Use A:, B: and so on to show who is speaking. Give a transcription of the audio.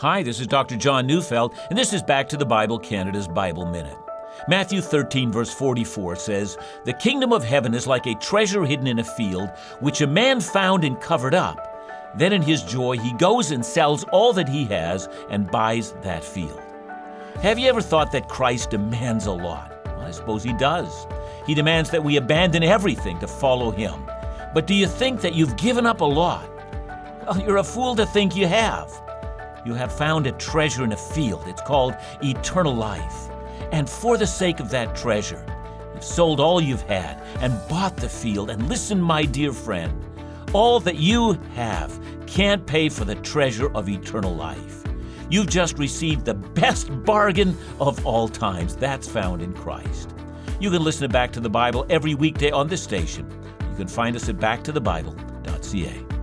A: Hi, this is Dr. John Neufeld, and this is Back to the Bible Canada's Bible Minute. Matthew 13, verse 44 says, The kingdom of heaven is like a treasure hidden in a field, which a man found and covered up. Then in his joy, he goes and sells all that he has and buys that field. Have you ever thought that Christ demands a lot? Well, I suppose he does. He demands that we abandon everything to follow him. But do you think that you've given up a lot? Well, you're a fool to think you have. You have found a treasure in a field. It's called eternal life. And for the sake of that treasure, you've sold all you've had and bought the field. And listen, my dear friend, all that you have can't pay for the treasure of eternal life. You've just received the best bargain of all times. That's found in Christ. You can listen to Back to the Bible every weekday on this station. You can find us at backtothebible.ca.